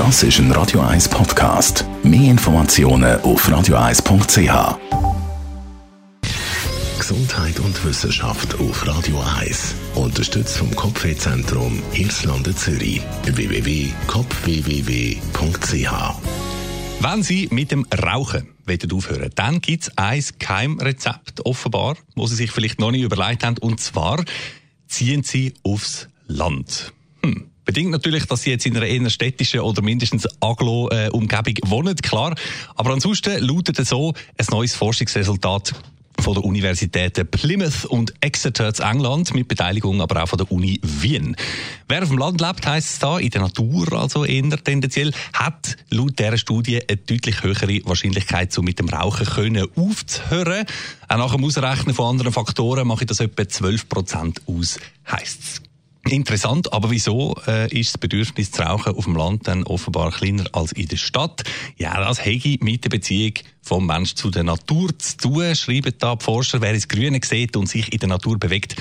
Das ist ein Radio 1 Podcast. Mehr Informationen auf radio1.ch. Gesundheit und Wissenschaft auf Radio 1. Unterstützt vom Kopfwehzentrum Irlande Zürich. www.kopfwww.ch Wenn Sie mit dem Rauchen wollen aufhören dann gibt es ein Geheimrezept, offenbar, wo Sie sich vielleicht noch nicht überlegt haben. Und zwar ziehen Sie aufs Land. Hm. Bedingt natürlich, dass sie jetzt in einer eher städtischen oder mindestens Aglo-Umgebung wohnen, klar. Aber ansonsten lautet es so ein neues Forschungsresultat von der Universitäten Plymouth und Exeter zu England, mit Beteiligung aber auch von der Uni Wien. Wer auf dem Land lebt, heisst es da, in der Natur also eher tendenziell, hat laut dieser Studie eine deutlich höhere Wahrscheinlichkeit, so mit dem Rauchen können aufzuhören. Auch nach dem Ausrechnen von anderen Faktoren mache ich das etwa 12 Prozent aus, heisst es. Interessant, aber wieso äh, ist das Bedürfnis zu rauchen auf dem Land dann offenbar kleiner als in der Stadt? Ja, das hege mit der Beziehung vom Mensch zu der Natur zu tun, schreiben da die Forscher. Wer ins Grüne sieht und sich in der Natur bewegt,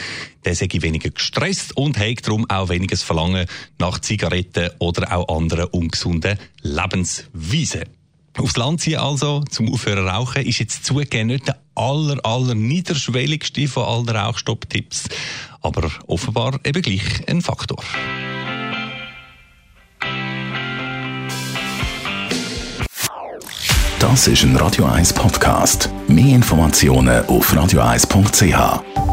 der sei weniger gestresst und hegt darum auch weniges Verlangen nach Zigaretten oder auch anderen ungesunden Lebensweisen. Aufs Land ziehen also, zum Aufhören rauchen, ist jetzt zugegeben nicht der aller, aller niederschwelligste von allen Rauchstopptipps aber offenbar eben gleich ein Faktor. Das ist ein Radio 1 Podcast. Mehr Informationen auf radio1.ch.